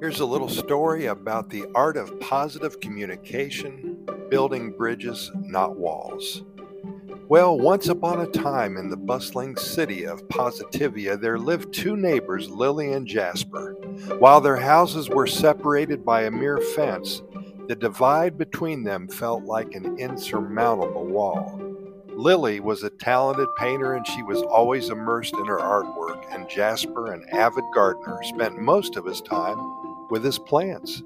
Here's a little story about the art of positive communication, building bridges, not walls. Well, once upon a time in the bustling city of Positivia, there lived two neighbors, Lily and Jasper. While their houses were separated by a mere fence, the divide between them felt like an insurmountable wall. Lily was a talented painter and she was always immersed in her artwork, and Jasper, an avid gardener, spent most of his time with his plants.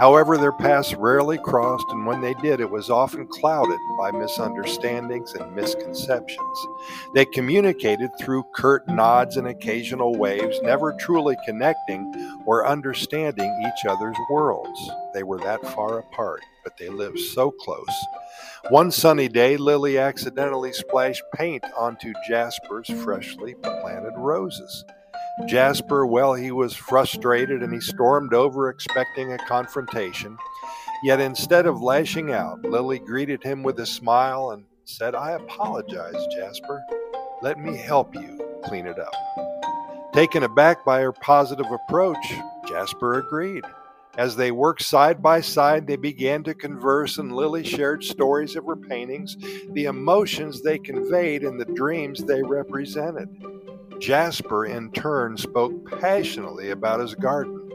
However, their paths rarely crossed, and when they did, it was often clouded by misunderstandings and misconceptions. They communicated through curt nods and occasional waves, never truly connecting or understanding each other's worlds. They were that far apart, but they lived so close one sunny day, Lily accidentally splashed paint onto Jasper's freshly planted roses. Jasper, well, he was frustrated and he stormed over expecting a confrontation. Yet instead of lashing out, Lily greeted him with a smile and said, I apologize, Jasper. Let me help you clean it up. Taken aback by her positive approach, Jasper agreed. As they worked side by side, they began to converse, and Lily shared stories of her paintings, the emotions they conveyed, and the dreams they represented. Jasper, in turn, spoke passionately about his garden,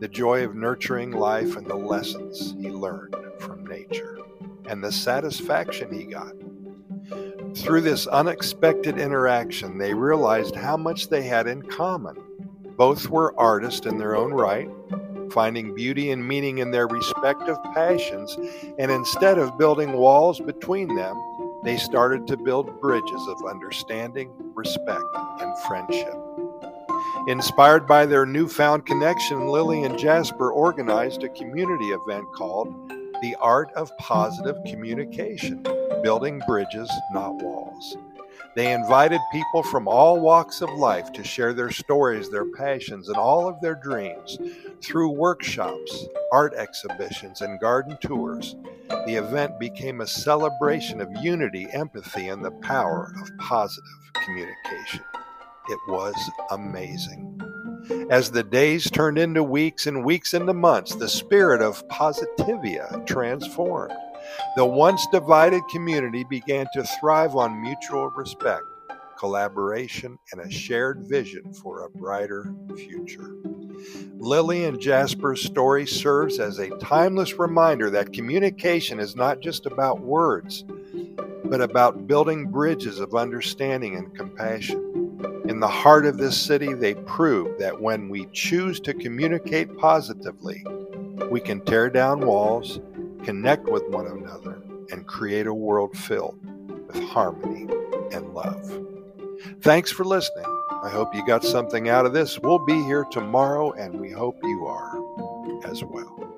the joy of nurturing life, and the lessons he learned from nature, and the satisfaction he got. Through this unexpected interaction, they realized how much they had in common. Both were artists in their own right, finding beauty and meaning in their respective passions, and instead of building walls between them, they started to build bridges of understanding, respect, and friendship. Inspired by their newfound connection, Lily and Jasper organized a community event called The Art of Positive Communication Building Bridges, Not Walls. They invited people from all walks of life to share their stories, their passions, and all of their dreams through workshops, art exhibitions, and garden tours. The event became a celebration of unity, empathy, and the power of positive communication. It was amazing. As the days turned into weeks and weeks into months, the spirit of Positivia transformed. The once divided community began to thrive on mutual respect, collaboration, and a shared vision for a brighter future. Lily and Jasper's story serves as a timeless reminder that communication is not just about words, but about building bridges of understanding and compassion. In the heart of this city, they prove that when we choose to communicate positively, we can tear down walls connect with one another, and create a world filled with harmony and love. Thanks for listening. I hope you got something out of this. We'll be here tomorrow, and we hope you are as well.